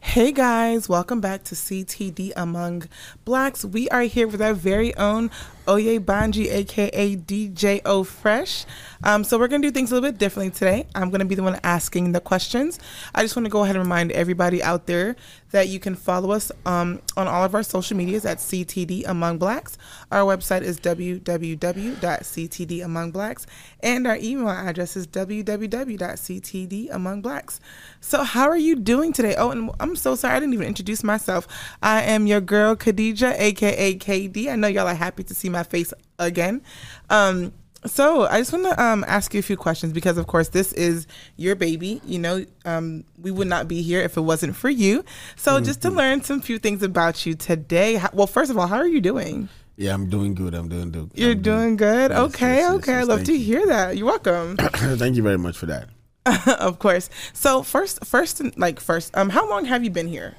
Hey guys, welcome back to CTD Among Blacks. We are here with our very own Oyebanji, aka DJ O Fresh. Um, so we're gonna do things a little bit differently today. I'm gonna be the one asking the questions. I just want to go ahead and remind everybody out there that you can follow us um, on all of our social medias at CTD Among Blacks. Our website is www.ctdamongblacks, and our email address is www.ctdamongblacks. So how are you doing today? Oh, and I'm so sorry I didn't even introduce myself. I am your girl Khadija, aka KD. I know y'all are happy to see my face again. Um, so I just want to um, ask you a few questions because, of course, this is your baby. You know, um, we would not be here if it wasn't for you. So mm-hmm. just to learn some few things about you today. How, well, first of all, how are you doing? Yeah, I'm doing good. I'm doing good. You're doing, doing good. Yes, okay, yes, okay. Yes, I love to you. hear that. You're welcome. Thank you very much for that. of course. So first, first, like first, um, how long have you been here?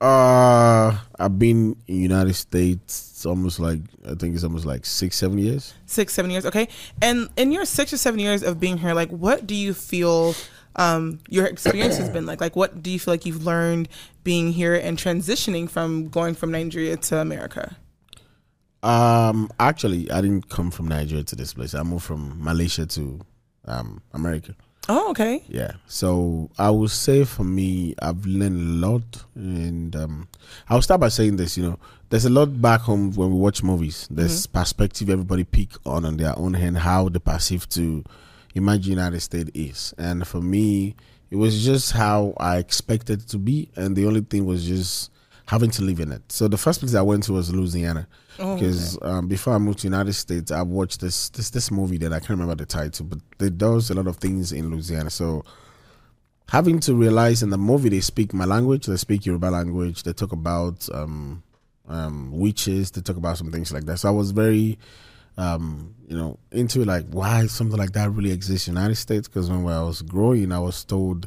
Uh, I've been in United States almost like I think it's almost like six, seven years. Six, seven years. Okay. And in your six or seven years of being here, like, what do you feel? Um, your experience has been like like what do you feel like you've learned being here and transitioning from going from Nigeria to America? Um, actually, I didn't come from Nigeria to this place. I moved from Malaysia to um, America. Oh, okay. Yeah. So I would say for me, I've learned a lot, and um, I'll start by saying this. You know, there's a lot back home when we watch movies. There's mm-hmm. perspective everybody pick on on their own hand how the perceive to imagine United States is, and for me, it was just how I expected it to be, and the only thing was just having to live in it. So the first place I went to was Louisiana because oh, okay. um, before I moved to United States, I watched this this this movie that I can't remember the title, but they does a lot of things in Louisiana. So having to realize in the movie they speak my language, they speak Yoruba language, they talk about um, um, witches, they talk about some things like that. So I was very um, you know into like why something like that really exists in the United States because when I was growing, I was told.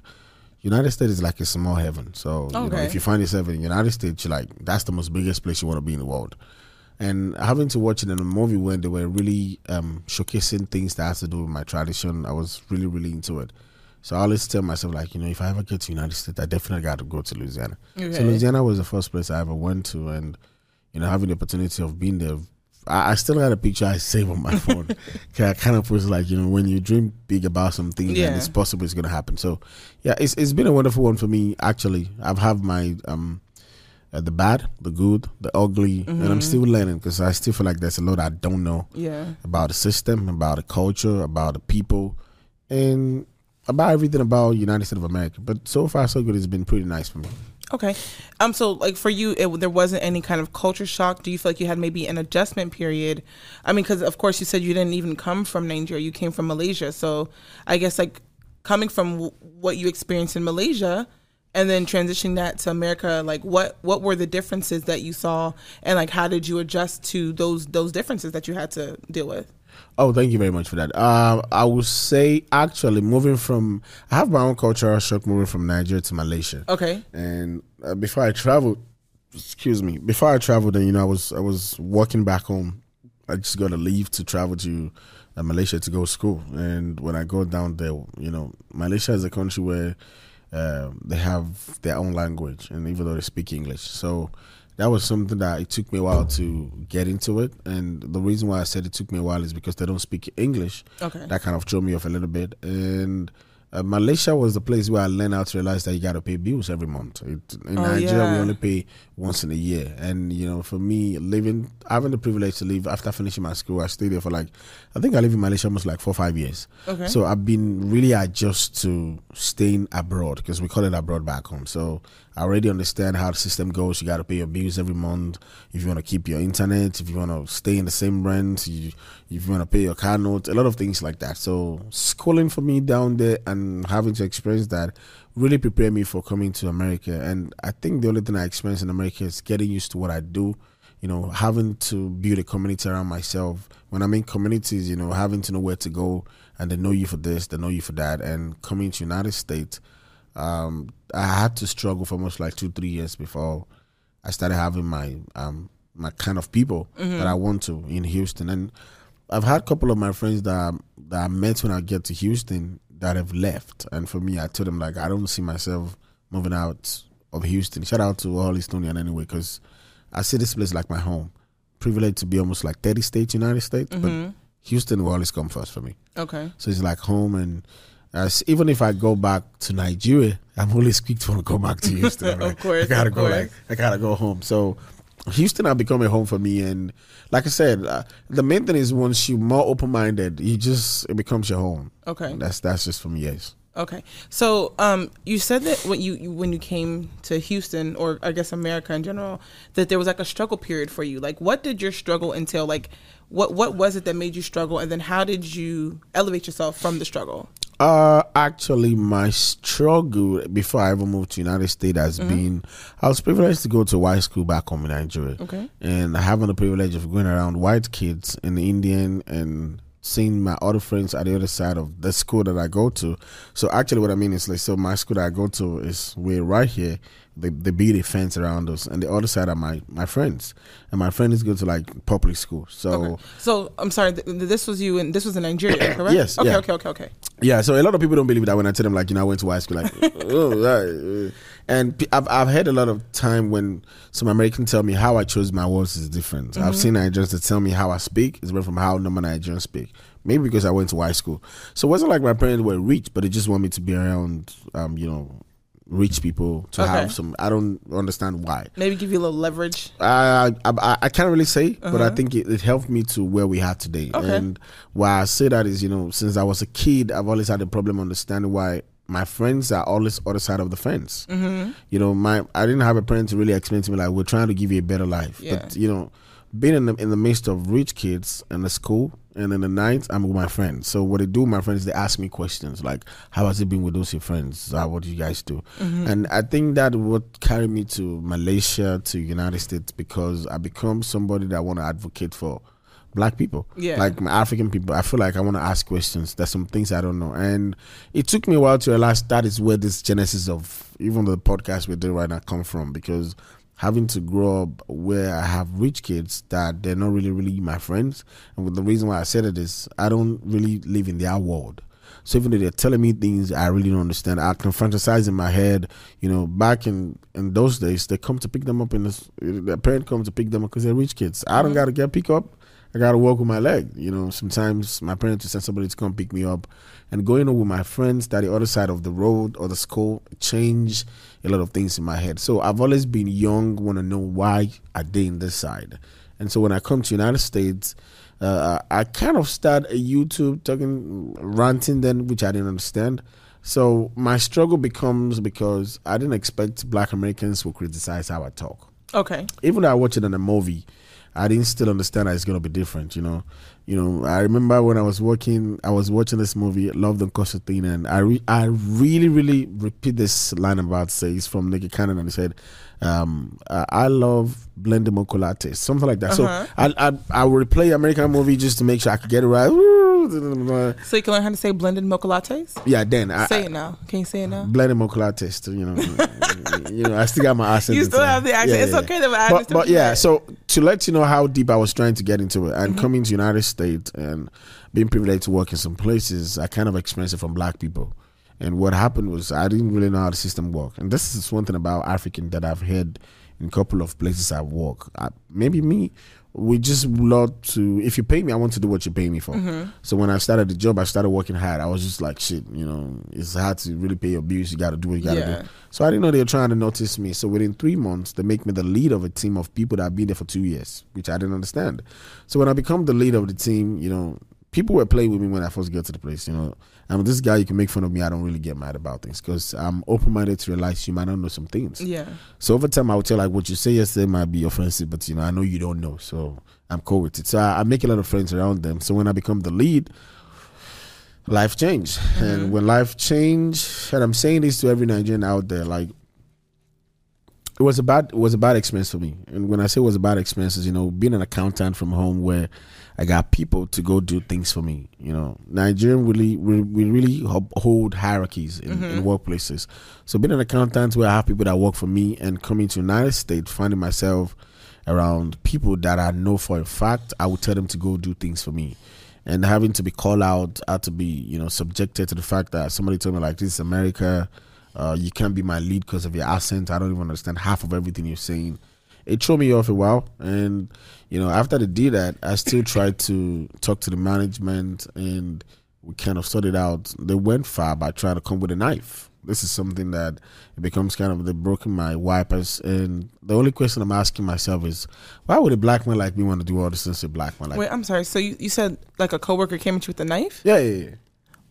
United States is like a small heaven. So okay. you know, if you find yourself in the United States, you're like that's the most biggest place you want to be in the world and having to watch it in a movie when they were really um, showcasing things that has to do with my tradition, I was really, really into it. So I always tell myself, like, you know, if I ever get to United States, I definitely got to go to Louisiana. Okay. So Louisiana was the first place I ever went to, and you know, having the opportunity of being there, I, I still got a picture I save on my phone. Cause I kind of was like, you know, when you dream big about something, yeah. and it's possible it's going to happen. So, yeah, it's it's been a wonderful one for me. Actually, I've had my um uh, the bad, the good, the ugly, mm-hmm. and I'm mm-hmm. still learning because I still feel like there's a lot I don't know. Yeah. About the system, about the culture, about the people, and about everything about United States of America. But so far, so good. It's been pretty nice for me. Okay. Um. So, like for you, it, there wasn't any kind of culture shock. Do you feel like you had maybe an adjustment period? I mean, because of course you said you didn't even come from Nigeria. You came from Malaysia. So, I guess like coming from w- what you experienced in Malaysia, and then transitioning that to America, like what what were the differences that you saw, and like how did you adjust to those those differences that you had to deal with? Oh, thank you very much for that. Uh, I would say actually moving from I have my own cultural shock moving from Nigeria to Malaysia. Okay. And uh, before I traveled, excuse me, before I traveled, and you know I was I was walking back home. I just got to leave to travel to uh, Malaysia to go to school, and when I go down there, you know, Malaysia is a country where um, they have their own language, and even though they speak English, so that was something that it took me a while to get into it. And the reason why I said it took me a while is because they don't speak English. Okay, that kind of threw me off a little bit, and uh, Malaysia was the place where I learned how to realize that you got to pay bills every month. It, in oh, Nigeria, yeah. we only pay once in a year, and you know, for me, living, having the privilege to live after finishing my school, I stayed there for like, I think I lived in Malaysia almost like four five years. Okay. So I've been really adjust to staying abroad because we call it abroad back home. So I already understand how the system goes. You got to pay your bills every month. If you want to keep your internet, if you want to stay in the same rent, you, if you want to pay your car note, a lot of things like that. So schooling for me down there and having to experience that really prepared me for coming to America. And I think the only thing I experienced in America is getting used to what I do. You know, having to build a community around myself. When I'm in communities, you know, having to know where to go and they know you for this, they know you for that. And coming to United States, um, I had to struggle for almost like two, three years before I started having my um, my kind of people mm-hmm. that I want to in Houston. And I've had a couple of my friends that that I met when I get to Houston that have left. And for me, I told them like I don't see myself moving out of Houston. Shout out to all Houstonian anyway, because I see this place like my home. Privileged to be almost like 30 states, United States, but Houston will always come first for me. Okay. So it's like home, and as even if I go back to Nigeria, I'm always quick to go back to Houston. I'm Of course, I gotta go. Like. I gotta go home. So Houston have become a home for me, and like I said, uh, the main thing is once you're more open minded, you just it becomes your home. Okay. That's that's just for me. Yes. Okay. So, um, you said that when you, you when you came to Houston, or I guess America in general, that there was like a struggle period for you. Like, what did your struggle entail? Like, what what was it that made you struggle, and then how did you elevate yourself from the struggle? Uh, actually, my struggle before I ever moved to United States has been I was privileged to go to white school back home in Nigeria. Okay. And having the privilege of going around white kids and the Indian and seeing my other friends at the other side of the school that I go to. So actually, what I mean is like, so my school that I go to is we're right here. They they build a fence around us, and the other side are my my friends, and my friends go to like public school. So. Okay. So I'm sorry. Th- th- this was you, and this was in Nigeria, correct? Yes, Okay. yeah. Okay. Okay. Okay. Yeah, so a lot of people don't believe that when I tell them like you know I went to high school like oh right. and I've I've had a lot of time when some Americans tell me how I chose my words is different. I've seen Nigerians that tell me how I speak is different from how normal Nigerians speak. Maybe because I went to high school, so it wasn't like my parents were rich, but they just want me to be around um you know rich people to Okay. have some. I don't understand why. Maybe give you a little leverage. I I, I can't really say, but I think it, it helped me to where we are today. Okay. And why I say that is, you know, since I was a kid, I've always had a problem understanding why my friends are always other side of the fence. Mm-hmm. You know, my I didn't have a parent to really explain to me like we're trying to give you a better life, Yeah. but you know, being in the in the midst of rich kids in the school. And in the night, I'm with my friends. So what they do, my friends, they ask me questions like, "How has it been with those your friends? Uh, what do you guys do?" And I think that what carry me to Malaysia, to United States, because I become somebody that I want to advocate for black people, Yeah. like my African people. I feel like I want to ask questions. There's some things I don't know, and it took me a while to realize that is where this genesis of even the podcast we're doing right now come from, because having to grow up where I have rich kids that they're not really, really my friends. And the reason why I said it is I don't really live in their world. So even though they're telling me things I really don't understand, I can fantasize in my head. You know, back in in those days, they come to pick them up in this. Their parent comes to pick them up because they're rich kids. I don't mm-hmm. gotta get pick up. I gotta walk with my leg. You know, sometimes my parents will send somebody to come pick me up, and going on with my friends that the other side of the road or the school change a lot of things in my head. So I've always been young, want to know why I did in this side, and so when I come to United States, uh, I kind of start a YouTube talking ranting then, which I didn't understand. So my struggle becomes because I didn't expect Black Americans will criticize how I talk Okay. even though I watch it in a movie, I didn't still understand that it's gonna be different. You know, you know. I remember when I was working, I was watching this movie, Love Don't Cost a Thing, and I re- I really really repeat this line about say. It's from Nicky Cannon, and he said, um, uh, "I love blended mocha latte," something like that. Uh-huh. So I I I would replay American movie just to make sure I could get it right. So you can learn how to say blended mocha lattes. Yeah, then I, Say it now. Can you say it now? blended mocha lattes. You know, you know, I still got my accent. You still have the accent. It's okay though, but but, but yeah, so to let you know how deep I was trying to get into it, Mm-hmm. and coming to United States and being privileged to work in some places, I kind of experienced it from black people. And what happened was I didn't really know how the system worked. And this is one thing about African that I've heard in a couple of places I work. I, maybe me, we just love to. If you pay me, I want to do what you pay me for. Mm-hmm. So when I started the job, I started working hard. I was just like, shit, you know, it's hard to really pay your bills. You got to do what you got to Yeah. do. So I didn't know they were trying to notice me. So within three months, they make me the lead of a team of people that have been there for two years, which I didn't understand. So when I become the lead of the team, you know, people were playing with me when I first got to the place. You know, I'm this guy. You can make fun of me. I don't really get mad about things because I'm open minded to realize you might not know some things. Yeah. So over time, I would tell like what you say yesterday might be offensive, but you know I know you don't know, so I'm cool with it. So I, I make a lot of friends around them. So when I become the lead, life changed, mm-hmm. and when life changed, and I'm saying this to every Nigerian out there, like it was a bad it was a bad experience for me. And when I say it was a bad experience, is you know being an accountant from home where I got people to go do things for me. You know, Nigerian really we, we really hold hierarchies in, in mm-hmm. workplaces. So being an accountant where I have people that work for me and coming to United States, finding myself around people that I know for a fact I would tell them to go do things for me. And having to be called out, had to be, you know, subjected to the fact that somebody told me like this is America, Uh, you can't be my lead because of your accent. I don't even understand half of everything you're saying. It threw me off a while, and you know, after they did that, I still tried to talk to the management, and we kind of sorted out. They went far by trying to come with a knife. This is something that it becomes kind of they broken my wipers, and the only question I'm asking myself is, why would a black man like me want to do all this since a black man like? Wait, I'm sorry. So you, you said like a coworker came at you with a knife? Yeah, yeah, yeah.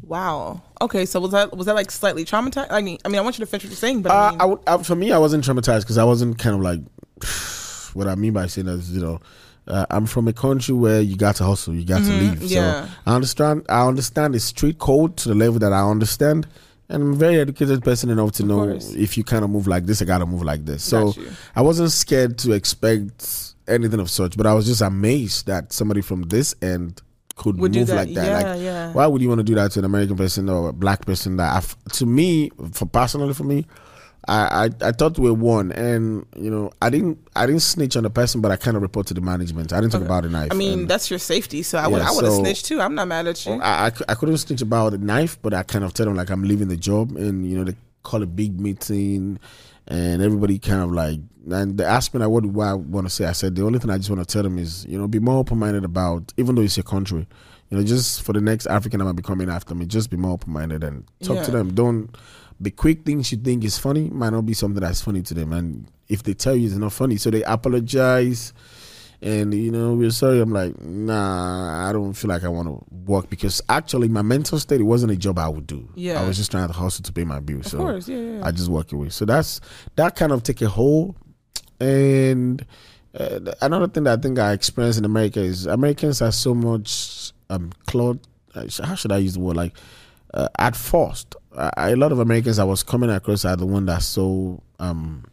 Wow. Okay, so was that was that like slightly traumatized? I mean, I mean, I want you to finish what you're saying, but Uh, I mean, I I, for me, I wasn't traumatized because I wasn't kind of like what I mean by saying that is, you know, uh, I'm from a country where you got to hustle, you got to leave. Mm-hmm. yeah. So I understand. I understand the street code to the level that I understand, and I'm a very educated person enough to know course. if you kind of move like this, I gotta move like this. So I wasn't scared to expect anything of such, but I was just amazed that somebody from this end could Would do move like that. Yeah, like, yeah. why would you want to do that to an American person or a black person? That I've, to me, for personally for me, I, I I thought we were one, and you know I didn't I didn't snitch on the person, but I kind of reported to the management. I didn't talk about the knife. I mean, that's your safety. So I would Yeah, I would have so- snitched too. I'm not mad at you. I, I I couldn't snitch about the knife, but I kind of tell them like I'm leaving the job, and you know they call a big meeting, and everybody kind of like and they asked me like what I want to say. I said the only thing I just want to tell them is you know be more open minded about even though it's your country, you know just for the next African that might be coming after me, just be more open minded and talk to them. Don't be quick things you think is funny might not be something that's funny to them, and if they tell you it's not funny, so they apologize and you know we're sorry. I'm like nah i don't feel like i want to work because actually my mental state it wasn't a job i would do. Yeah. i was just trying to hustle to pay my bills of so course, yeah, yeah. i just walk away. So that's that kind of take a hold. And uh, another thing that i think i experienced in america is americans are so much um cloud uh, how should i use the word? Like uh, at first uh, a lot of americans i was coming across are the one that's so um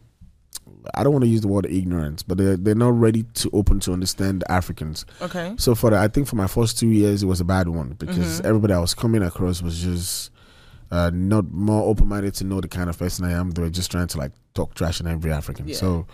I don't want to use the word ignorance, but they're, they're not ready to open to understand Africans. okay. So for the, I think for my first two years, it was a bad one because Mm-hmm. everybody I was coming across was just uh, not more open minded to know the kind of person I am. They were just trying to like talk trash on every African. Yeah. So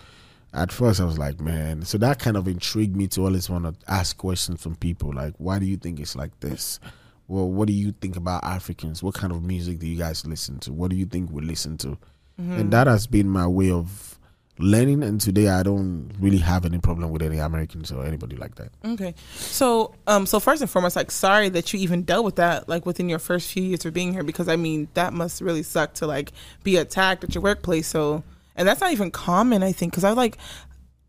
at first I was like, man. So that kind of intrigued me to always want to ask questions from people like, why do you think it's like this? Well, what do you think about Africans? What kind of music do you guys listen to? What do you think we listen to? Mm-hmm. And that has been my way of learning. And today I don't really have any problem with any Americans or anybody like that. Okay. So, um, so first and foremost, like, sorry that you even dealt with that, like, within your first few years of being here, because I mean, that must really suck to like be attacked at your workplace. So, and that's not even common, I think, because I like,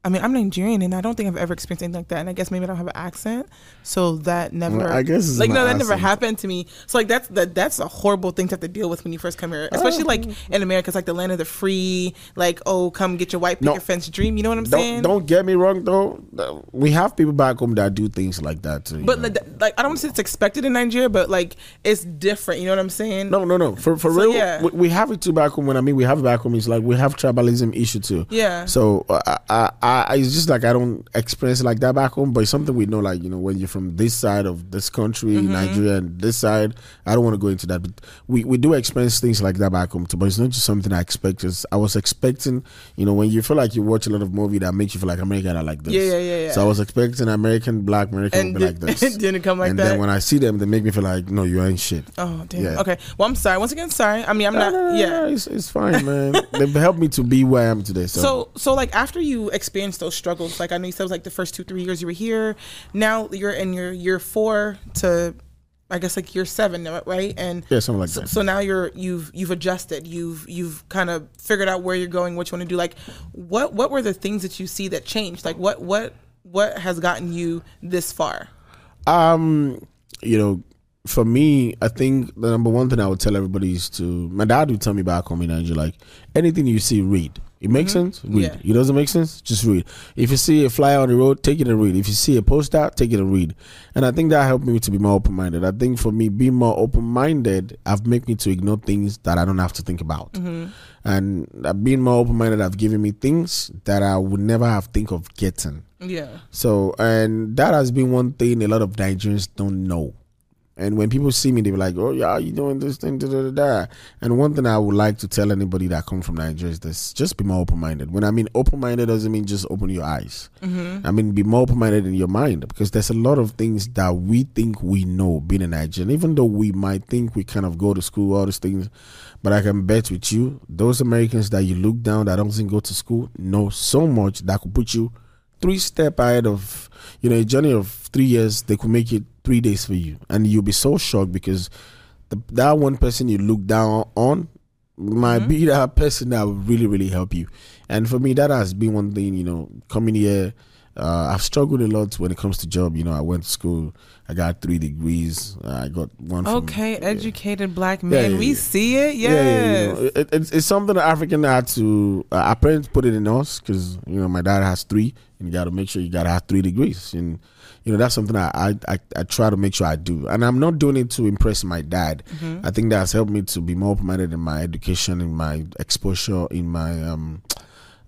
I mean, I'm Nigerian and I don't think I've ever experienced anything like that. And I guess maybe I don't have an accent, so that never. Well, I guess like no, that never happened to me. So like that's that that's a horrible thing to have to deal with when you first come here, especially like Oh. in America, it's like the land of the free. Like, oh, come get your white No. picket fence dream. You know what I'm Don't saying? don't get me wrong though. We have people back home that do things like that too. But like, like I don't want to say it's expected in Nigeria, but like it's different. You know what I'm saying? no, no, no. For for So, real, yeah. we, we have it too back home. When I mean we have it back home, it's like we have tribalism issue too. Yeah. So uh, I, I, I, it's just like I don't experience it like that back home, but it's something we know. Like you know, when you're from this side of this country, Mm-hmm. Nigeria, and this side, I don't want to go into that. But we, we do experience things like that back home too. But it's not just something I expect. It's, I was expecting, you know, when you feel like you watch a lot of movie that makes you feel like American are like this. Yeah, yeah, yeah, yeah. So I was expecting American black American And would be did- like this. it didn't come like and that? then when I see them, they make me feel like, no, you ain't shit. Oh damn. Yeah. Okay. Well, I'm sorry. Once again, sorry. I mean, I'm No, not. no, no, yeah. it's, it's fine, man. They've helped me to be where I am today. So, So, so like after you experienced those struggles, like I know you said it was like the first two, three years you were here. Now you're in your year four to, I guess like year seven, right? And yeah, something like so, that. so now you're you've you've adjusted. You've you've kind of figured out where you're going, what you want to do. Like, what what were the things that you see that changed? Like, what what what has gotten you this far? Um, you know, for me, I think the number one thing I would tell everybody is to my dad would tell me back home in Nigeria, like anything you see, read. It makes sense, read. Yeah. It doesn't make sense, just read. If you see a flyer on the road, take it and read. If you see a poster, take it and read. And I think that helped me to be more open minded. I think for me, being more open minded, have made me to ignore things that I don't have to think about. And uh, being more open minded, have given me things that I would never have think of getting. Yeah. So, and that has been one thing a lot of Nigerians don't know. And when people see me, they be like, "Oh yeah, you doing this thing?" Da, da, da, da. And one thing I would like to tell anybody that come from Nigeria is this: just be more open minded. When I mean open minded, doesn't mean just open your eyes. Mm-hmm. I mean be more open minded in your mind because there's a lot of things that we think we know being a Nigerian, even though we might think we kind of go to school, all these things. But I can bet with you, those Americans that you look down that doesn't go to school know so much that could put you three step ahead of you know a journey of three years. They could make it three days for you, and you'll be so shocked because the, that one person you look down on might be that person that will really really help you. And for me, that has been one thing. You know, coming here. Uh, I've struggled a lot when it comes to job. You know, I went to school. I got three degrees. I got one. From, Okay, yeah. educated black men. yeah, we yeah. see it. Yes. Yeah, yeah, you know, it, it's, it's something that African had to. Uh, our parents put it in us because you know my dad has three, and you got to make sure you got to have three degrees, and you know that's something I, I I I try to make sure I do, and I'm not doing it to impress my dad. I think that's helped me to be more open-minded in my education, in my exposure, in my um.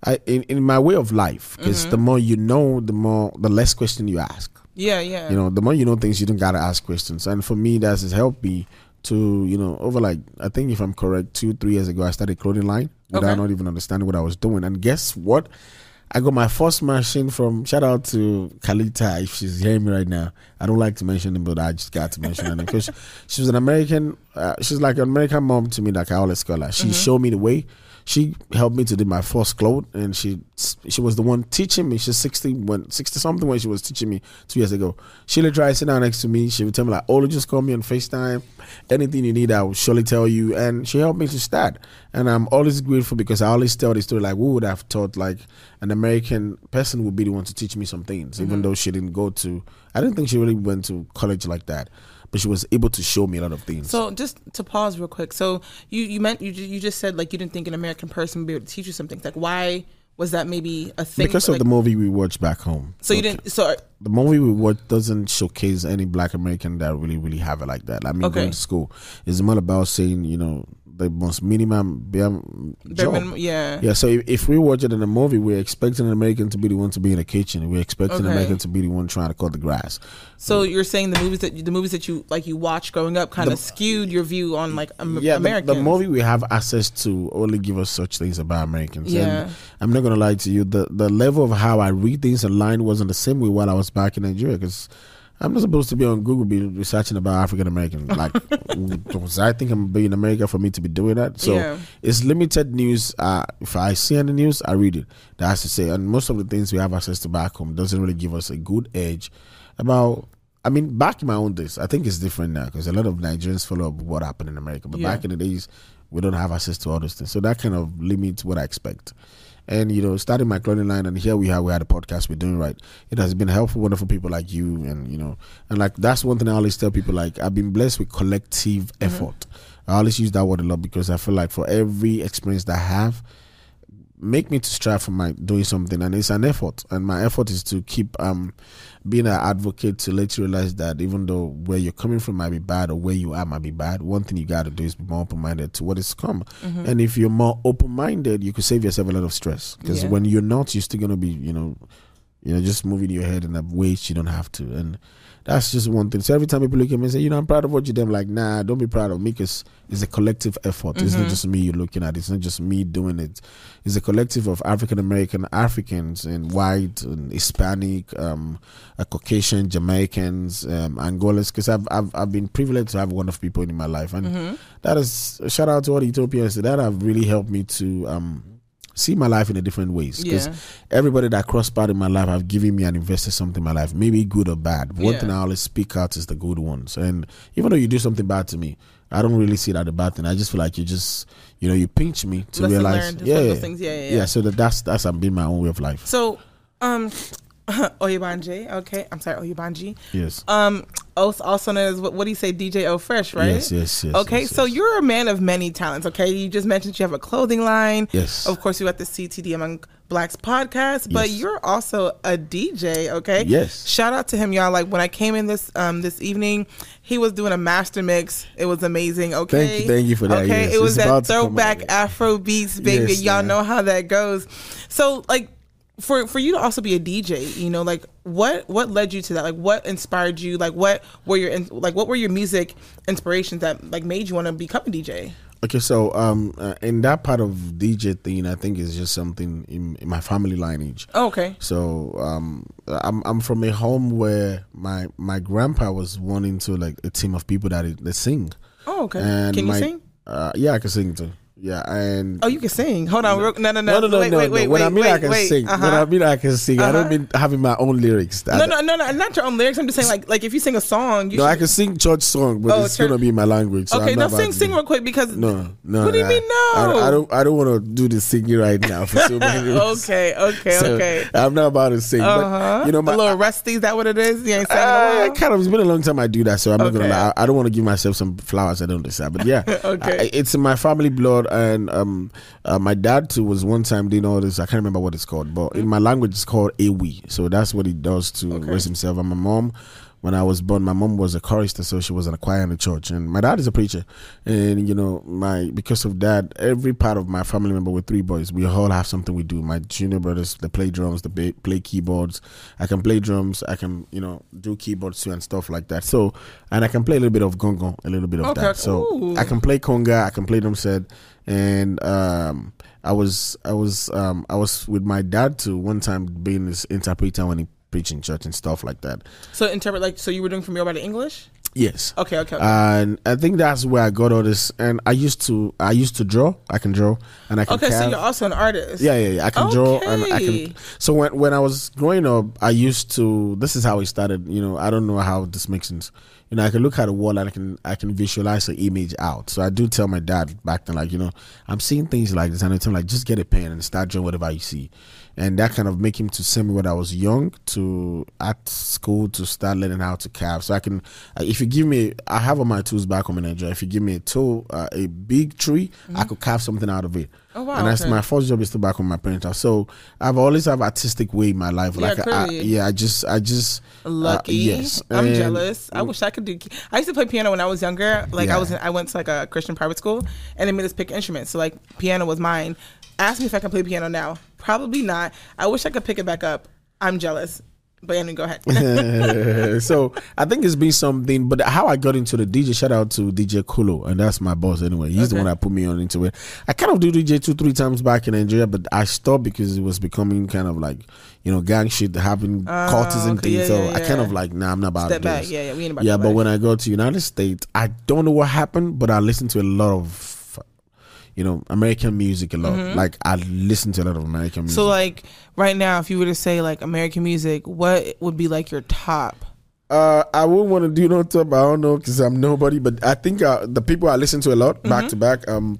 I, in, in my way of life, because the more you know, the more the less question you ask Yeah, yeah. you know the more you know things you don't gotta ask questions and for me that has helped me to you know over like i think if i'm correct two three years ago i started clothing line without Okay. not even understanding what i was doing and guess what i got my first machine from shout out to kalita if she's hearing me right now. I don't like to mention him but i just got to mention her because she was an american uh, she's like an american mom to me like i always call her she showed me the way she helped me to do my first clothes and she she was the one teaching me. She's 60 when 60 something when she was teaching me two years ago. She would try to sit down next to me. She would tell me like oh just call me on facetime. Anything you need i will surely tell you. And she helped me to start. And i'm always grateful because i always tell the story like who would have thought like an american person would be the one to teach me some things even mm-hmm. though she didn't go to i didn't think she really went to college like that but she was able to show me a lot of things So just to pause real quick. So you you meant you you just said like you didn't think an American person would be able to teach you something. Like why was that maybe a thing? because of like, the movie we watched back home so you didn't. So the movie we watch doesn't showcase any black American that really, really have it like that. I mean, Okay. going to school is more about saying, you know, the most minimum bare job. minimum- yeah. Yeah, so if, if we watch it in a movie, we're expecting an American to be the one to be in the kitchen. We're expecting an American to be the one trying to cut the grass. So you're saying the movies that you, the movies that you like you watched growing up kind of skewed your view on like Am- Yeah, the, the movie we have access to only give us such things about Americans. Yeah. And I'm not gonna lie to you, the the level of how I read things online wasn't the same way while I was back in Nigeria because. I'm not supposed to be on Google be researching about African American. Like, I think I'm being in America for me to be doing that? So Yeah. it's limited news. Uh, if I see any news, I read it. That's to say, and most of the things we have access to back home doesn't really give us a good edge about. I mean, back in my own days, I think it's different now because a lot of Nigerians follow up what happened in America. But Yeah. back in the days, we don't have access to all those things, so that kind of limits what I expect. And you know, starting my clothing line, and here we have we had a podcast we're doing right. It has been helpful, wonderful people like you, and you know, and like that's one thing I always tell people. Like I've been blessed with collective effort. I always use that word a lot because I feel like for every experience that I have, make me to strive for my doing something and it's an effort and my effort is to keep um being an advocate to let you realize that even though where you're coming from might be bad or where you are might be bad one thing you got to do is be more open-minded to what is come. Mm-hmm. And if you're more open-minded you could save yourself a lot of stress. Because Yeah. when you're not you're still going to be you know you know just moving your head in a way you don't have to and that's just one thing. So every time people look at me and say, you know, I'm proud of what you did, I'm like, nah, don't be proud of me because it's a collective effort. It's not just me you're looking at. It's not just me doing it. It's a collective of African American Africans and white and Hispanic, um, uh, Caucasian, Jamaicans, um, Angolans. Because I've, I've I've been privileged to have wonderful people in my life, and that is shout out to all the Ethiopians that have really helped me to um, see my life in a different ways. Because Yeah. everybody that crossed part in my life have given me and invested something in my life, maybe good or bad. One Yeah. thing I always speak out is the good ones. And even though you do something bad to me, I don't really see that a bad thing. I just feel like you just, you know, you pinch me to Lesson realize, yeah, yeah, things. Yeah, yeah, yeah. So that that's that's been my own way of life. So, um, Oyebanje. Okay, I'm sorry, Oyebanji. Yes. Um, also, known as what, what do you say, DJ O Fresh, right? Yes, yes, yes. Okay, yes, so yes. you're a man of many talents. Okay, you just mentioned you have a clothing line. Yes. Of course, you got the CTD Among Blacks podcast, but Yes. you're also a DJ. Okay. Yes. Shout out to him, y'all. Like when I came in this um this evening, he was doing a master mix. It was amazing. Okay. Thank you- thank you for that. Okay, it was that to come out, throwback. Afro beats, baby. Y'all know how that goes. So like for for you to also be a DJ, you know, like what what led you to that? Like what inspired you? Like what were your in- like what were your music inspirations that like made you want to become a DJ? Okay, so um, uh, in that part of DJ thing, I think it's just something in, in my family lineage. Oh, okay. So um, I'm I'm from a home where my my grandpa was one into like a team of people that that sing. Oh, okay. And Can you my- sing? Uh, yeah, I can sing too. Yeah, and Oh, you can sing. Hold on. No, no, no. no, no, no, wait, no, wait, no. wait, when I wait, mean I can wait. sing, when Uh-huh. I mean I can sing, I don't Uh-huh. mean having my own lyrics. No, no, no, no, not your own lyrics. I'm just saying, like, like if you sing a song, you No, should. I can sing church song, but Oh, it's church- gonna be in my language. So okay, I'm now sing, sing real quick because. No, no. What do you I- mean no? I, I don't. I don't want to do the singing right now for so many reasons. okay, okay, So, okay. I'm not about to sing, Uh huh. but you know, my a little rusty. Is that what it is? You ain't sang uh, kind of. It's been a long time I do that, so I'm not gonna lie. I, I don't want to give myself some flowers I don't deserve. But yeah, Okay. It's in my family blood, and um, uh, my dad too was one time doing all this. I can't remember what it's called, but in my language it's called Ewi. So that's what he does to Okay. raise himself. And my mom. When I was born, my mom was a chorister, so she was in a choir in the church, and my dad is a preacher. And you know, my because of that, every part of my family member with three boys, we all have something we do. My junior brothers, they play drums, they play, keyboards. I can play drums. I can, you know, do keyboards too and stuff like that. So, and I can play a little bit of gongo, a little bit of Okay. that. So Ooh. I can play conga, I can play drum set, and um, I was, I was, um, I was with my dad too one time being this interpreter when he preached in church and stuff like that. So interpret like so you were doing from Yoruba to English. Yes. Okay, okay. okay. And I think that's where I got all this. And I used to, I used to draw. I can draw, and I can. okay, so you're also an artist. Yeah, yeah, yeah. I can draw and I can. So when when I was growing up, I used to. This is how it started. You know, I don't know how this makes sense. You know, I can look at a wall and I can I can visualize the image out. So I do tell my dad back then, like you know, I'm seeing things like this, and I tell him like just get a pen and start drawing whatever you see, and that kind of make him to send me when I was young to at school to start learning how to carve. So I can, uh, if you give me, I have all my tools back home in Nigeria. If you give me a tool, uh, a big tree, I could carve something out of it. Oh, wow, And that's okay. my first job is to back home my parents house. So I've always have artistic way in my life. Yeah, like I, yeah, I just I just uh, Lucky. yes. I'm And- jealous. I wish I could do. I used to play piano when I was younger. Like Yeah. I was, in, I went to like a Christian private school, and they made us pick instruments. So like piano was mine. Ask me if I can play piano now. Probably not. I wish I could pick it back up. I'm jealous. But anyway, go ahead. so I think it's been something. But how I got into the DJ, shout out to DJ Kulo, and that's my boss anyway. He's the one that put me on into it. I kind of do DJ two, three times back in Nigeria, but I stopped because it was becoming kind of like you know gang shit, having Ah, cultism okay, things. yeah, so yeah, I kind of like, nah, I'm not about Step to do back. this. Yeah, yeah. We ain't about yeah, but when I go to United States, I don't know what happened, but I listen to a lot of, you know, American music a lot. Like I listen to a lot of American music. Mm-hmm. So like right now, if you were to say like American music, what would be like your top? Uh, I wouldn't want to do no top. I don't know because I'm nobody. But I think uh, the people I listen to a lot back to back. Um,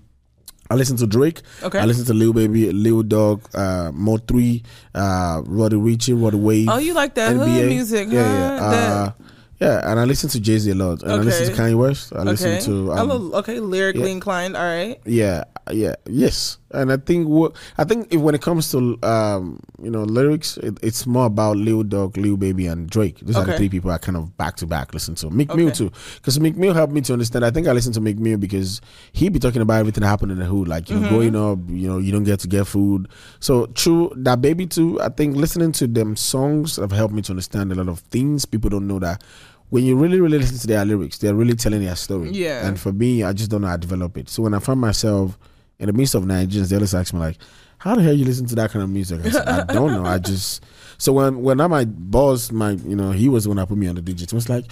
I listen to Drake. Mm-hmm. Okay. I listen to Lil Baby, Lil Durk, uh, Mo Three, uh, Roddy Ricch, Rod Wave. Oh, you like that hood music, Yeah, huh? yeah. That- Uh, yeah, and I listen to Jay Z a lot, and I listen to Kanye West. I listen Okay. to A um, little- okay, lyrically yeah. inclined. All right. yeah, yeah, yes. And I think what I think if, when it comes to um, you know lyrics, it, it's more about Lil Durk, Lil Baby, and Drake. These are the three people I kind of back to back listen to. Meek Mill too, because Meek Mill helped me to understand. I think I listen to Meek Mill because he be talking about everything that happened in the hood, like you Mm-hmm. know, growing up, you know, you don't get to get food. So true that baby too. I think listening to them songs have helped me to understand a lot of things people don't know that. When you really, really listen to their lyrics, they're really telling their story. Yeah. And for me, I just don't know how to develop it. So when I find myself in the midst of Nigerians, they always ask me like, "How the hell you listen to that kind of music?" I, said, I don't know. I just so when when I my boss, my you know, he was the one that put me on the digits. It was like,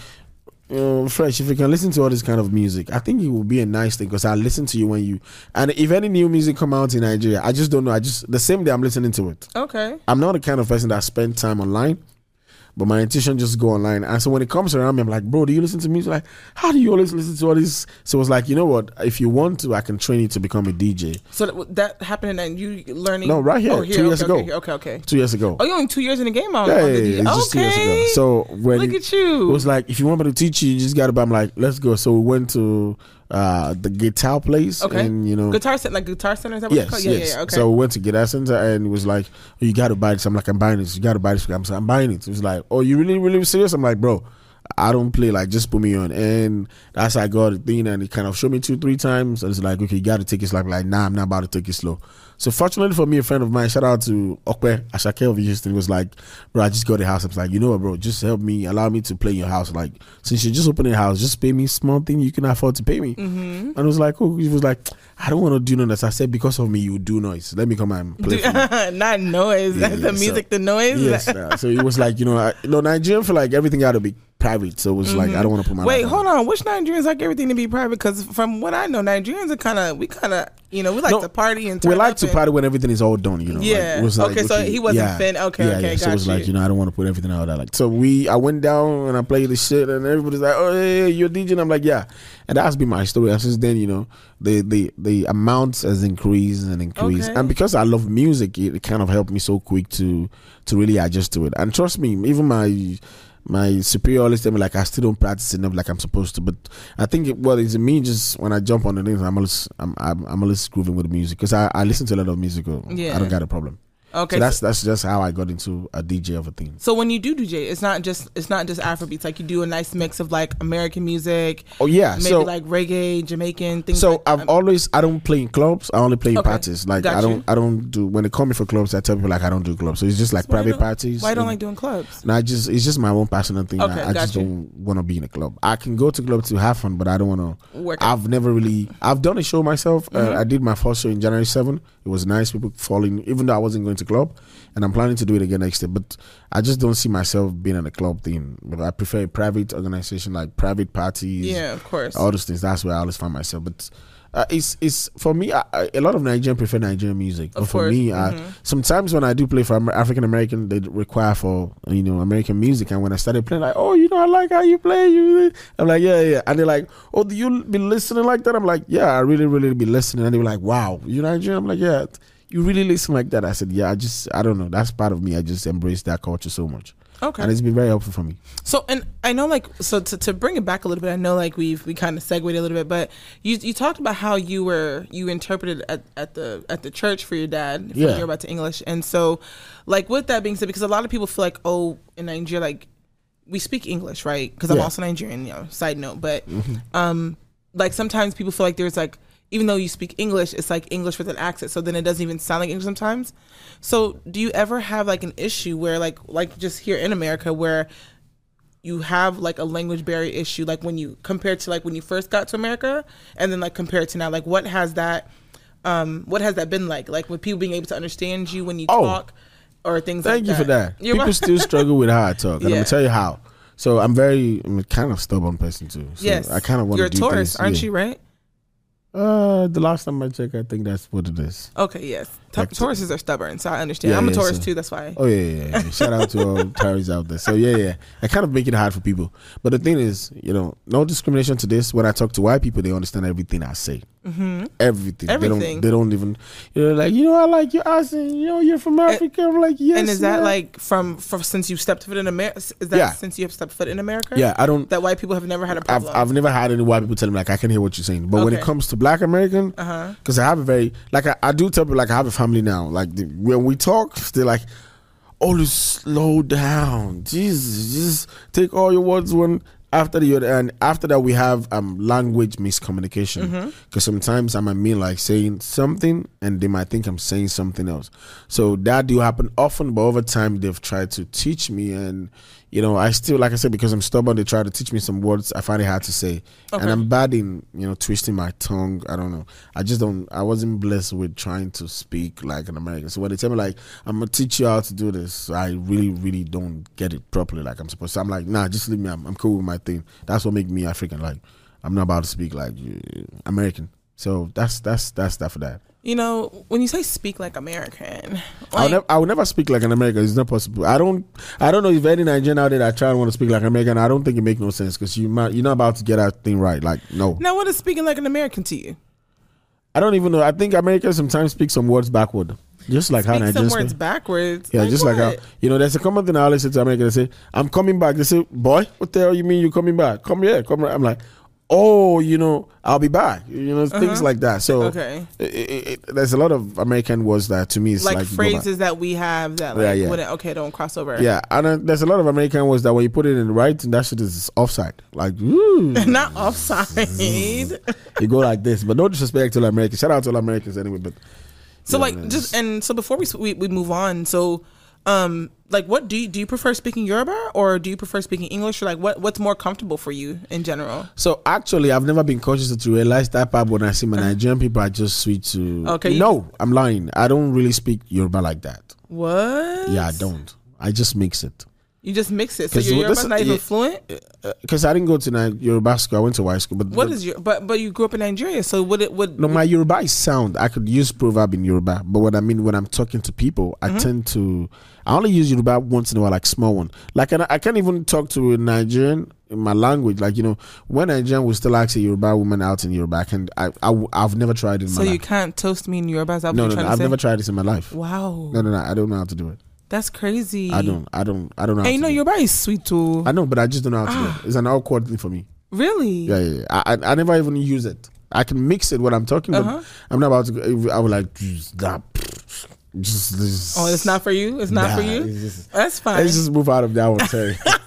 you know, fresh. If you can listen to all this kind of music, I think it will be a nice thing because I listen to you when you and if any new music come out in Nigeria, I just don't know. I just the same day I'm listening to it. Okay. I'm not the kind of person that spend time online. But my intuition just go online, and so when it comes around me, I'm like, bro, do you listen to music? Like, how do you always listen to all this? So it's like, you know what? If you want to, I can train you to become a DJ. So that, happened and you learning? No, right here, Oh, two years okay, ago. Okay, okay, okay. Two years ago. Oh, you're only two years in the game on, yeah, on yeah, the yeah, D- it's just two years Okay. ago. So when Look it, at you. it was like, if you want me to teach you, you just got to. I'm like, let's go. So we went to uh, the guitar place, Okay. and you know, Guitar center, like guitar center. Is that what it's Yes, called? Yeah, yes. yeah, yeah. Okay. So we went to Guitar Center and it was like, oh, you got to buy this. I'm like, I'm buying this. You got to buy this. I'm, like, I'm buying it. It was like, oh, you really, really serious? I'm like, bro, I don't play like just put me on, and that's how I got a thing, and he kind of showed me two three times, and it's like okay, you got to take it slow. I'm like nah, I'm not about to take it slow. So fortunately for me, a friend of mine, shout out to Okwe Ashake of Houston, was like, bro, I just got the house. I was like, you know what, bro, just help me, allow me to play in your house. Like, since you're just opening a house, just pay me small thing you can afford to pay me. Mm-hmm. And it was like, oh, he was like, I don't want to do noise. I said, because of me, you do noise. Let me come and play. for. Not noise. Yeah, the yeah, music, so- the noise. yes. So it was like, you know, I, you know, Nigerian feel like everything got to be private. So it was like, I don't want to put my Mm-hmm. Wait, hold on. Which Nigerians like everything to be private? Because from what I know, Nigerians are kind of we kind of you know we like No, to party and we like to and- party when everything is all done, you know. like, Yeah. like, Okay, so he wasn't fin- okay, yeah, okay, yeah. So it was like, you. you know, I don't want to put everything out there. Like, so we, I went down and I played the shit, and everybody's like, oh, yeah, yeah, you're DJ. And I'm like, yeah. And that's been my story. And since then, you know, the the the amount has increased and increased, Okay. and because I love music, it, it kind of helped me so quick to to really adjust to it. And trust me, even my my superior always tell me like I still don't practice enough like I'm supposed to. But I think it, well, it's me just when I jump on the things, I'm always I'm I'm, I'm always grooving with the music because I, I listen to a lot of music. Yeah. I don't got a problem. Okay, so so, that's that's just how I got into a DJ of a thing. so when you do DJ, it's not just it's not just Afrobeats. Like you do a nice mix of like American music, Oh yeah, maybe so like reggae, Jamaican things. so like, I've um, always I don't play in clubs. I only play in Okay. parties. Like Got I don't you. I don't do when they call me for clubs. I tell people like I don't do clubs. So it's just like you private parties. Why I don't like doing clubs? No, I just it's just my own personal thing. Okay, I, I just you. don't want to be in a club. I can go to club to have fun, but I don't want to. Work. I've never really. I've done a show myself. Mm-hmm. Uh, I did my first show in January seven. It was nice. People falling, even though I wasn't going to club, and I'm planning to do it again next year. But I just don't see myself being in a club thing. But I prefer a private organization, like private parties. yeah, of course. all those things. That's where I always find myself. But uh, it's it's for me. I, I, a lot of Nigerians prefer Nigerian music, but Of for course, me, I, mhm. sometimes when I do play for African American, they require for you know American music. And when I started playing, like, oh, you know, I like how you play. You, I'm like, yeah, yeah. And they're like, oh, do you be listening like that? I'm like, yeah, I really, really be listening. And they were like, wow, you Nigerian? I'm like, yeah. You really listen like that? I said, yeah. I just, I don't know. That's part of me. I just embrace that culture so much, okay. and it's been very helpful for me. So and I know like so to, to bring it back a little bit, I know like we've we kind of segued a little bit, but you you talked about how you were you interpreted at, at the at the church for your dad when Yeah. you're about to English, and so like with that being said, because a lot of people feel like oh in Nigeria like we speak English right because I'm Yeah. also Nigerian, you know. Side note, but um like sometimes people feel like there's like even though you speak English, it's like English with an accent, so then it doesn't even sound like English sometimes. So do you ever have like an issue where like like just here in America where you have like a language barrier issue like when you compared to like when you first got to America and then like compared to now like what has that um what has that been like like with people being able to understand you when you Oh. talk or things like that. Thank like you for that. You're People still struggle with how I talk, and I'm gonna tell you how. So I'm very, I'm a kind of stubborn person too. So yes I kind of want you're to a do Taurus things. aren't yeah. you right Uh, the last time I checked, I think that's what it is. okay yes Ta- Like- Tauruses are stubborn so I understand Yeah, I'm a yeah, Taurus so- too that's why Oh yeah, yeah, yeah. Shout out to all Taurus out there. So yeah, yeah. I kind of make it hard for people. But the thing is, you know, no discrimination to this. When I talk to white people, they understand everything I say. mm-hmm. Everything. They Everything. don't. They don't even. You know, like you know, I like your accent. You know, you're from Africa. I'm like, yes. and is that like from from since you stepped foot in America is that Yeah. since you have stepped foot in America Yeah, I don't. that white people have never had a I've, problem I've never had any white people tell me like I can hear what you're saying, but when it comes to Black American, uh-huh because I have a very like I, I do tell people like I have a family now. Like the, when we talk, they're like, "Oh, just slow down, Jesus, just take all your words one after the other." And after that, we have um language miscommunication because sometimes I might mean like saying something and they might think I'm saying something else. So that do happen often, but over time they've tried to teach me and. You know, I still, like I said, because I'm stubborn, they try to teach me some words I find it hard to say. Okay. And I'm bad in, you know, twisting my tongue. I don't know. I just don't, I wasn't blessed with trying to speak like an American. So when they tell me, like, I'm going to teach you how to do this, I really, really don't get it properly like I'm supposed to. I'm like, nah, just leave me. I'm, I'm cool with my thing. That's what make me African. Like, I'm not about to speak like uh, American. So that's, that's, that's that for that. You know when you say speak like American I'll like, never, I will never speak like an American. It's not possible. I don't. I don't know if any Nigerian out there that try and want to speak like American. I don't think it make no sense because you might, you're not about to get that thing right. Like no, now what is speaking like an American to you I don't even know. I think Americans sometimes speak some words backward, just like how Speak some Nigerians words speak. backwards. Yeah, just like how you know. There's a common thing I always say to Americans. They say, "I'm coming back." They say, "Boy, what the hell you mean you coming back? Come here, come." Here. I'm like, oh, you know, I'll be back. You know, things like that. So Uh-huh. Okay. it, it, it, there's a lot of American words that to me is like, like, you go back. phrases that we have that like Yeah, yeah. wouldn't okay don't cross over. Yeah, and uh, there's a lot of American words that when you put it in writing, that shit is offside. Like, ooh, Not offside. you go like this. But no disrespect to all Americans. Shout out to all Americans anyway. But So Yeah, like just and so before we, we we move on, so um like what do you do you prefer speaking Yoruba or do you prefer speaking English or like what what's more comfortable for you in general? So actually, I've never been conscious to realize that part when I see my Nigerian people are just sweet to. Okay, No, I'm lying. I don't really speak Yoruba like that. What? Yeah, I don't. I just mix it. You just mix it. So your what- Yoruba's not even yeah. fluent. Because I didn't go to Ni- Yoruba school. I went to white school. But What but, is your but but you grew up in Nigeria, so would it would No, my Yoruba is sound. I could use proverb in Yoruba, but what I mean when I'm talking to people, Mm-hmm. I tend to. I only use Yoruba once in a while, like small one. Like I, I can't even talk to a Nigerian in my language. Like you know, when Nigerian will still ask a Yoruba woman out in Yoruba, I can. I, I have never tried it in my life. so my you life. can't toast me in Yoruba? Is that what No, no, no. I've say? never tried this in my life. Wow, No, no, no. I don't know how to do it. That's crazy. I don't. I don't. I don't know. Hey, you know it. Yoruba is sweet too. I know, but I just don't know how to do. It's an awkward thing for me. really? Yeah, yeah. yeah. I, I, I never even use it. I can mix it when I'm talking, but Uh-huh. I'm not about to. go- I would like that. Just, just Oh, it's not for you. It's not for you. just- That's fine. Let's just move out of that one. Sorry.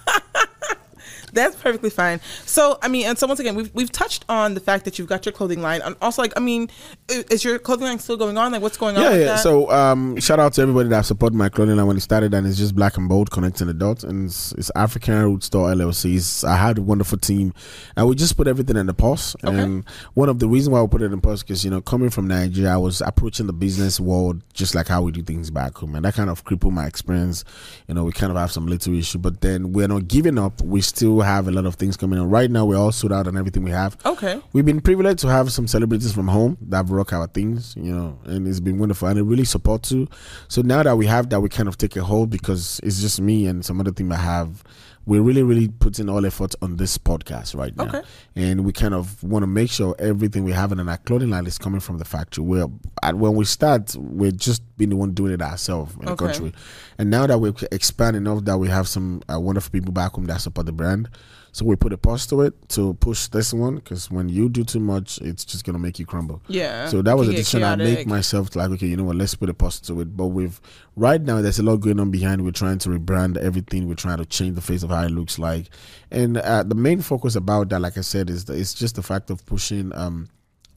That's perfectly fine. So, I mean, and so once again, we've we've touched on the fact that you've got your clothing line, and also like, I mean, is your clothing line still going on? Like, what's going on? yeah, yeah. that? So, um, shout out to everybody that supported my clothing line when it started, and it's just black and bold, connecting the dots, and it's, it's African Root Store LLC. It's, I had a wonderful team, and we just put everything in the pause. Okay. And one of the reasons why we put it in pause because you know, coming from Nigeria, I was approaching the business world just like how we do things back home, and that kind of crippled my experience. You know, we kind of have some little issue, but then we're not giving up. We still have a lot of things coming on. Right now, we're all sold out on everything we have. okay, We've been privileged to have some celebrities from home that rock our things, you know, and it's been wonderful and it really supports too. So now that we have that, we kind of take a hold because it's just me and some other thing I have. We're really, really putting all effort on this podcast right now, Okay. and we kind of want to make sure everything we have in our clothing line is coming from the factory. Where when we start, we're just being the one doing it ourselves in the country, and now that we're expanding enough, that we have some uh, wonderful people back home that support the brand. So we put a pause to it to push this one because when you do too much, it's just gonna make you crumble. yeah. So that was a decision I made chaotic. myself. Like, okay, you know what? Let's put a pause to it. But with right now, there's a lot going on behind. We're trying to rebrand everything. We're trying to change the face of how it looks like. And uh, the main focus about that, like I said, is the, it's just the fact of pushing. Um,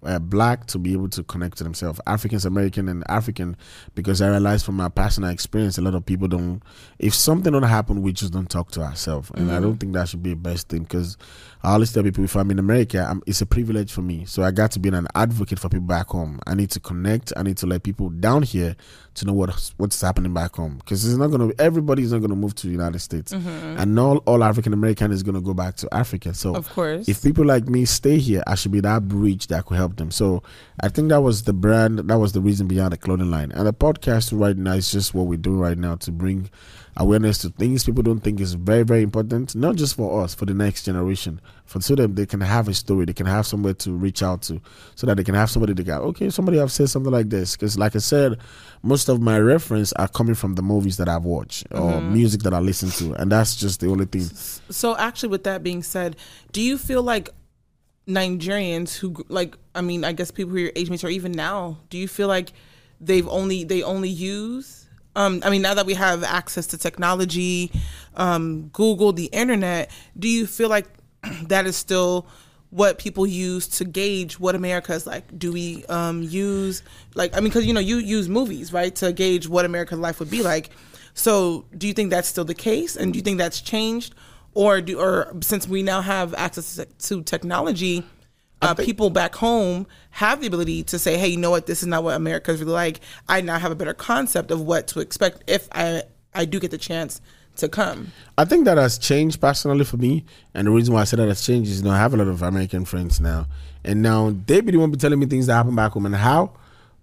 uh, black to be able to connect to themselves, Africans, American, and African, because I realized from my personal experience, a lot of people don't. If something don't happen, we just don't talk to ourselves, and I don't think that should be a best thing. Because I always tell people, if I'm in America, I'm, it's a privilege for me. So I got to be an advocate for people back home. I need to connect. I need to let people down here to know what what's happening back home. Because it's not gonna. Everybody's not gonna move to the United States, mm-hmm. and not all African American is gonna go back to Africa. So Of course. if people like me stay here, I should be that bridge that could help them. So I think that was the brand, that was the reason behind the clothing line. And the podcast right now is just what we're doing right now to bring awareness to things people don't think is very, very important, not just for us, for the next generation. For so that they can have a story, they can have somewhere to reach out to, so that they can have somebody to go, okay, somebody have said something like this. Because, like I said, most of my reference are coming from the movies that I've watched or mm-hmm. music that I listen to, and that's just the only thing. So actually, with that being said, do you feel like Nigerians who like I mean I guess people who are your age mates or even now, do you feel like they've only they only use um I mean now that we have access to technology, um Google, the internet, do you feel like that is still what people use to gauge what America is like? Do we um use like I mean cuz you know you use movies, right, to gauge what American life would be like. So, do you think that's still the case and do you think that's changed? or do or since we now have access to technology uh, people back home have the ability to say hey you know what? This is not what america is really like. I now have a better concept of what to expect if i i do get the chance to come. I think that has changed personally for me, and the reason why I said that has changed is you know I have a lot of American friends now, and now they be the one be telling me things that happen back home and how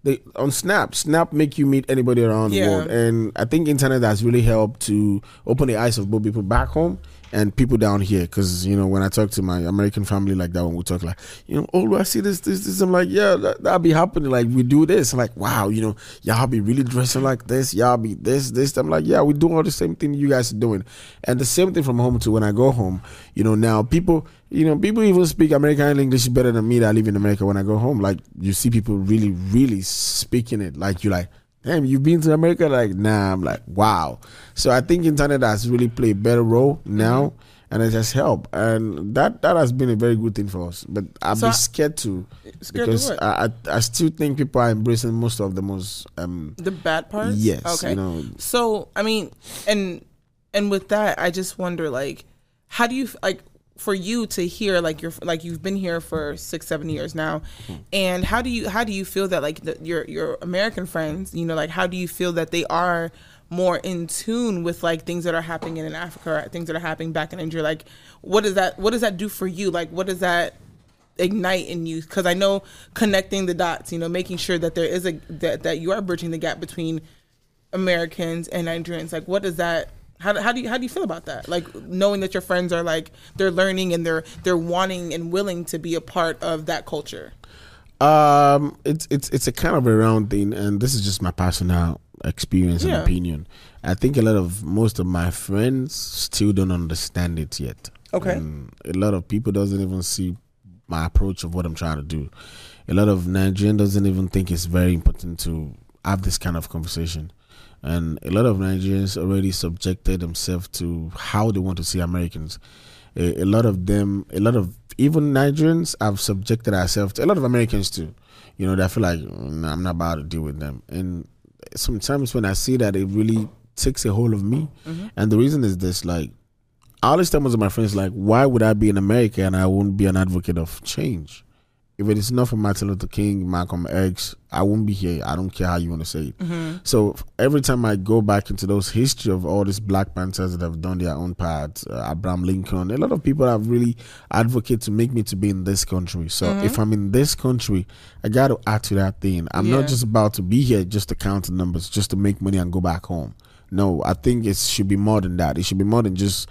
they on Snap. Snap make you meet anybody around Yeah. the world, and I think internet has really helped to open the eyes of both people back home and people down here because you know when I talk to my American family like that when we talk like you know oh I see this this this? I'm like yeah that, that'll be happening. Like we do this. I'm like wow you know y'all be really dressing like this. Y'all be this this. I'm like yeah we do all the same thing you guys are doing. And the same thing from home to when I go home you know now people you know people even speak American English better than me that I live in America when I go home. Like you see people really really speaking it. Like you like damn, you've been to America? Like, nah. I'm like, wow. So I think internet has really played a better role now, mm-hmm. and it has helped, and that that has been a very good thing for us. But I'd so be scared to, scared because to I, I, I still think people are embracing most of the most um the bad parts. Yes. Okay. You know. So I mean, and and with that, I just wonder like, how do you like? For you to hear like you're like you've been here for six seven years now. Mm-hmm. and how do you how do you feel that like the, your your american friends you know like how do you feel that they are more in tune with like things that are happening in africa or things that are happening back in nigeria? Like what does that what does that do for you? Like what does that ignite in you? Because i know connecting the dots you know making sure that there is a that, that you are bridging the gap between americans and nigerians like what does that how, how do you how do you feel about that? Like knowing that your friends are like they're learning and they're they're wanting and willing to be a part of that culture. Um, it's it's it's a kind of a round thing, and this is just my personal experience yeah. and opinion. I think a lot of most of my friends still don't understand it yet. Okay, and a lot of people doesn't even see my approach of what I'm trying to do. A lot of Nigerian doesn't even think it's very important to have this kind of conversation and a lot of Nigerians already subjected themselves to how they want to see Americans. A, a, lot of them, a lot of even Nigerians have subjected ourselves to a lot of Americans too. You know, they feel like nah, I'm not about to deal with them. And sometimes when I see that, it really takes a hold of me. Mm-hmm. And the reason is this: like, I always tell most of my friends, like, why would I be in America and I won't be an advocate of change? If it is not for Martin Luther King, Malcolm X, I won't be here. I don't care how you want to say it. Mm-hmm. So every time I go back into those history of all these Black Panthers that have done their own part, uh, Abraham Lincoln, a lot of people have really advocated to make me to be in this country. So mm-hmm. if I'm in this country, I got to add to that thing. I'm yeah. not just about to be here just to count the numbers, just to make money and go back home. No, I think it should be more than that. It should be more than just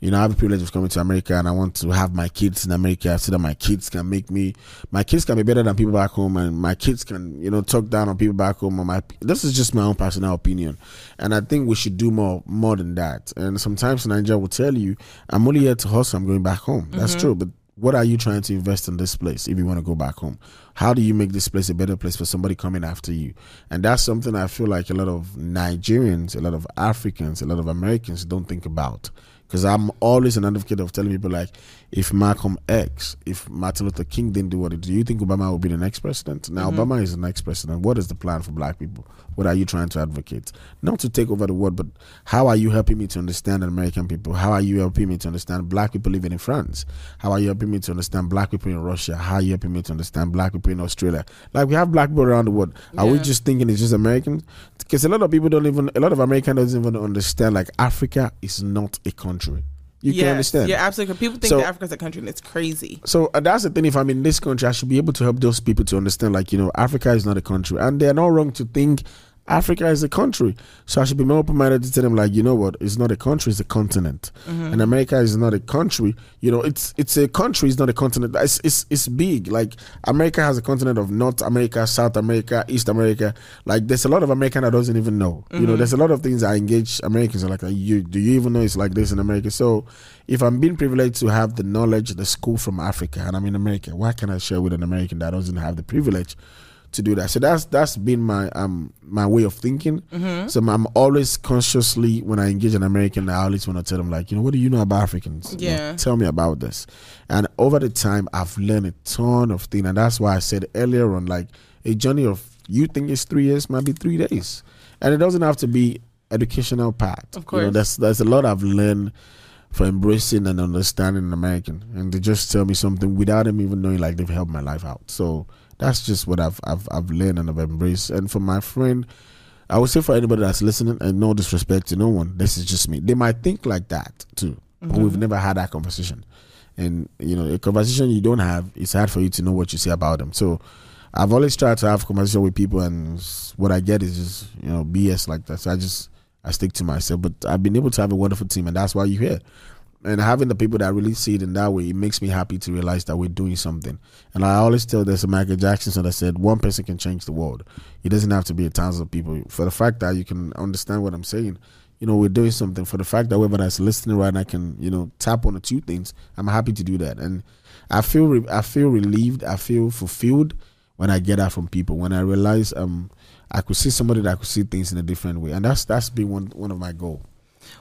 you know, I have the privilege of coming to America and I want to have my kids in America so that my kids can make me, my kids can be better than people back home and my kids can, you know, talk down on people back home. my, this is just my own personal opinion. And I think we should do more, more than that. And sometimes Nigeria will tell you, I'm only here to hustle, I'm going back home. That's mm-hmm. true. But what are you trying to invest in this place if you want to go back home? How do you make this place a better place for somebody coming after you? And that's something I feel like a lot of Nigerians, a lot of Africans, a lot of Americans don't think about because I'm always an advocate of telling people like, if Malcolm X, if Martin Luther King didn't do what he did, do you think Obama would be the next president? Now mm-hmm. Obama is the next president. What is the plan for Black people? What are you trying to advocate? Not to take over the world, but how are you helping me to understand American people? How are you helping me to understand Black people living in France? How are you helping me to understand Black people in Russia? How are you helping me to understand Black people in Australia? Like we have Black people around the world. Are yeah. we just thinking it's just Americans? Because a lot of people don't even, a lot of Americans don't even understand like Africa is not a country. You yes, can understand. Yeah, absolutely. People think so, that Africa's a country and it's crazy. So uh, that's the thing. If I'm in this country, I should be able to help those people to understand, like, you know, Africa is not a country. And they're not wrong to think Africa is a country. So I should be more open minded to tell them like, you know what, it's not a country, it's a continent. Mm-hmm. And America is not a country. You know, it's it's a country, it's not a continent. It's, it's it's big. Like America has a continent of North America, South America, East America. Like there's a lot of American that doesn't even know. Mm-hmm. You know, mm-hmm. there's a lot of things I engage Americans are like, you do you even know it's like this in America? So if I'm being privileged to have the knowledge, the school from Africa and I'm in America, why can I share with an American that doesn't have the privilege? To do that. So that's that's been my um my way of thinking. Mm-hmm. So I'm always consciously when I engage an American, I always want to tell them like, you know, what do you know about Africans? Yeah, you know, tell me about this. And over the time, I've learned a ton of things, and that's why I said earlier on, like a journey of you think it's three years, might be three days, and it doesn't have to be educational part. Of course, you know, there's there's a lot I've learned for embracing and understanding an American, and they just tell me something without them even knowing, like they've helped my life out. So that's just what I've I've I've learned and I've embraced. And for my friend, I would say for anybody that's listening, and no disrespect to no one, this is just me. They might think like that too, mm-hmm. but we've never had that conversation. And you know, a conversation you don't have, it's hard for you to know what you say about them. So I've always tried to have conversation with people, and what I get is just you know BS like that. So I just I stick to myself. But I've been able to have a wonderful team, and that's why you're here. And having the people that really see it in that way, it makes me happy to realize that we're doing something. And I always tell there's a Michael Jackson song that said one person can change the world. It doesn't have to be a thousand of people. For the fact that you can understand what I'm saying, you know, we're doing something. For the fact that whoever that's listening right now can, you know, tap on the two things, I'm happy to do that. And I feel re- I feel relieved, I feel fulfilled when I get that from people. When I realize um I could see somebody that could see things in a different way. And that's that's been one one of my goals.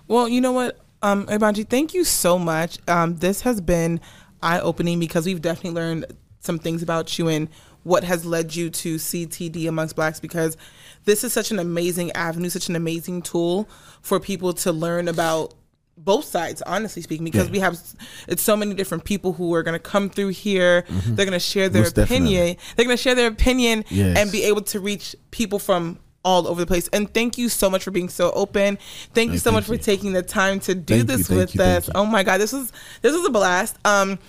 Well, you know what, um, Oyebanji, thank you so much. Um, this has been eye opening because we've definitely learned some things about you and what has led you to CTD amongst blacks because this is such an amazing avenue, such an amazing tool for people to learn about both sides honestly speaking because Yeah. we have it's so many different people who are going to come through here they're going to share their Mm-hmm. Most opinion definitely. they're going to share their opinion Yes. and be able to reach people from all over the place and thank you so much for being so open thank you so much thank for taking the time to do Thank this thank with you, us oh my god this was this was a blast um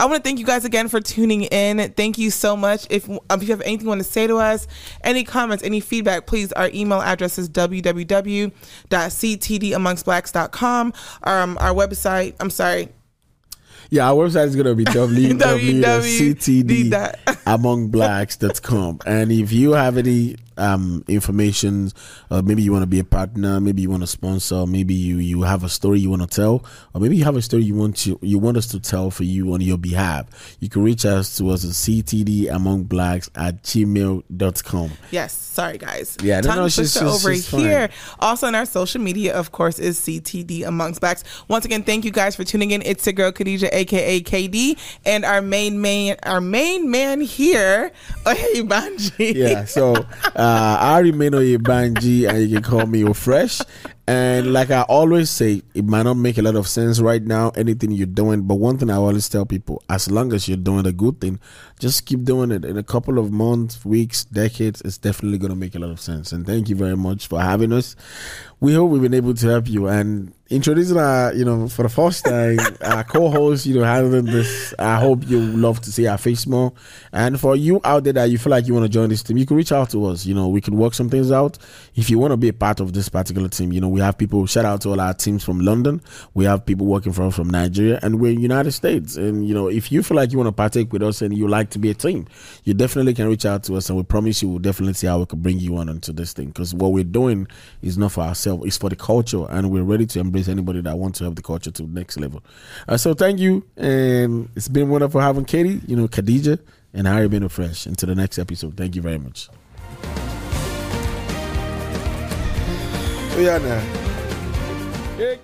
I want to thank you guys again for tuning in. Thank you so much. If, um, if you have anything you want to say to us, any comments, any feedback, please, our email address is www.ctdamongstblacks.com. Um, our website, I'm sorry, Yeah, our website is gonna be www.ctdamongblacks.com. And if you have any um information, uh, maybe you want to be a partner, maybe you want to sponsor, maybe you you have a story you want to tell, or maybe you have a story you want to you want us to tell for you on your behalf, you can reach us to us at ctdamongblacks at gmail.com. Yes, sorry guys. Yeah, Tongue no, she's- she's- over she's fine. here. Also on our social media, of course, is CTD Amongst Blacks. Once again, thank you guys for tuning in. It's your girl Khadija, aka KD, and our main man, our main man here, Oyebanji. yeah so uh i remain on your Banji, and you can call me fresh. And like i always say it might not make a lot of sense right now anything you're doing. But one thing i always tell people as long as you're doing a good thing just keep doing it. In a couple of months weeks decades it's definitely going to make a lot of sense. And thank you very much for having us. We hope we've been able to help you. And introducing our you know for the first time our co-host you know handling this. I hope you love to see our face more. And for you out there that you feel like you want to join this team you can reach out to us. You know we can work some things out. If you want to be a part of this particular team you know we have people shout out to all our teams from london. We have people working us from nigeria and we're in the united states. And you know if you feel like you want to partake with us and you like to be a team you definitely can reach out to us and we promise you we'll definitely see how we can bring you on into this thing. Because what we're doing is not for ourselves it's for the culture and we're ready to embrace anybody that wants to have the culture to the next level. Uh, so thank you. And it's been wonderful having KD you know khadija and harry been fresh until the next episode thank you very much. Oh now